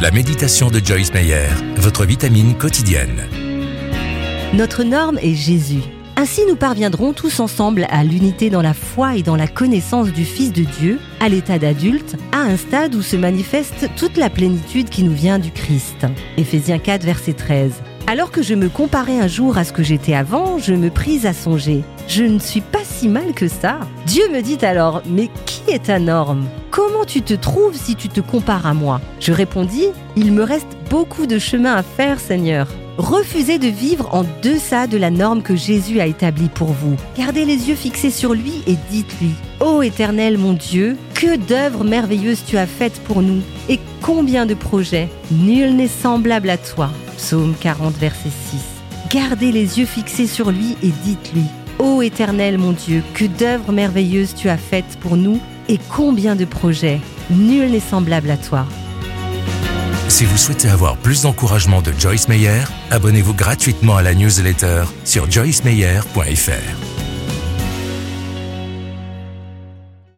La méditation de Joyce Meyer, votre vitamine quotidienne. Notre norme est Jésus. Ainsi nous parviendrons tous ensemble à l'unité dans la foi et dans la connaissance du Fils de Dieu, à l'état d'adulte, à un stade où se manifeste toute la plénitude qui nous vient du Christ. Éphésiens 4, verset 13. Alors que je me comparais un jour à ce que j'étais avant, je me pris à songer. Je ne suis pas si mal que ça. Dieu me dit alors, mais qui est ta norme? Comment tu te trouves si tu te compares à moi? Je répondis, il me reste beaucoup de chemin à faire, Seigneur. Refusez de vivre en deçà de la norme que Jésus a établie pour vous. Gardez les yeux fixés sur lui et dites-lui Ô Éternel mon Dieu, que d'œuvres merveilleuses tu as faites pour nous et combien de projets. Nul n'est semblable à toi. Psaume 40, verset 6. Gardez les yeux fixés sur lui et dites-lui Ô Éternel mon Dieu, que d'œuvres merveilleuses tu as faites pour nous et combien de projets. Nul n'est semblable à toi. Si vous souhaitez avoir plus d'encouragement de Joyce Meyer, abonnez-vous gratuitement à la newsletter sur joycemeyer.fr.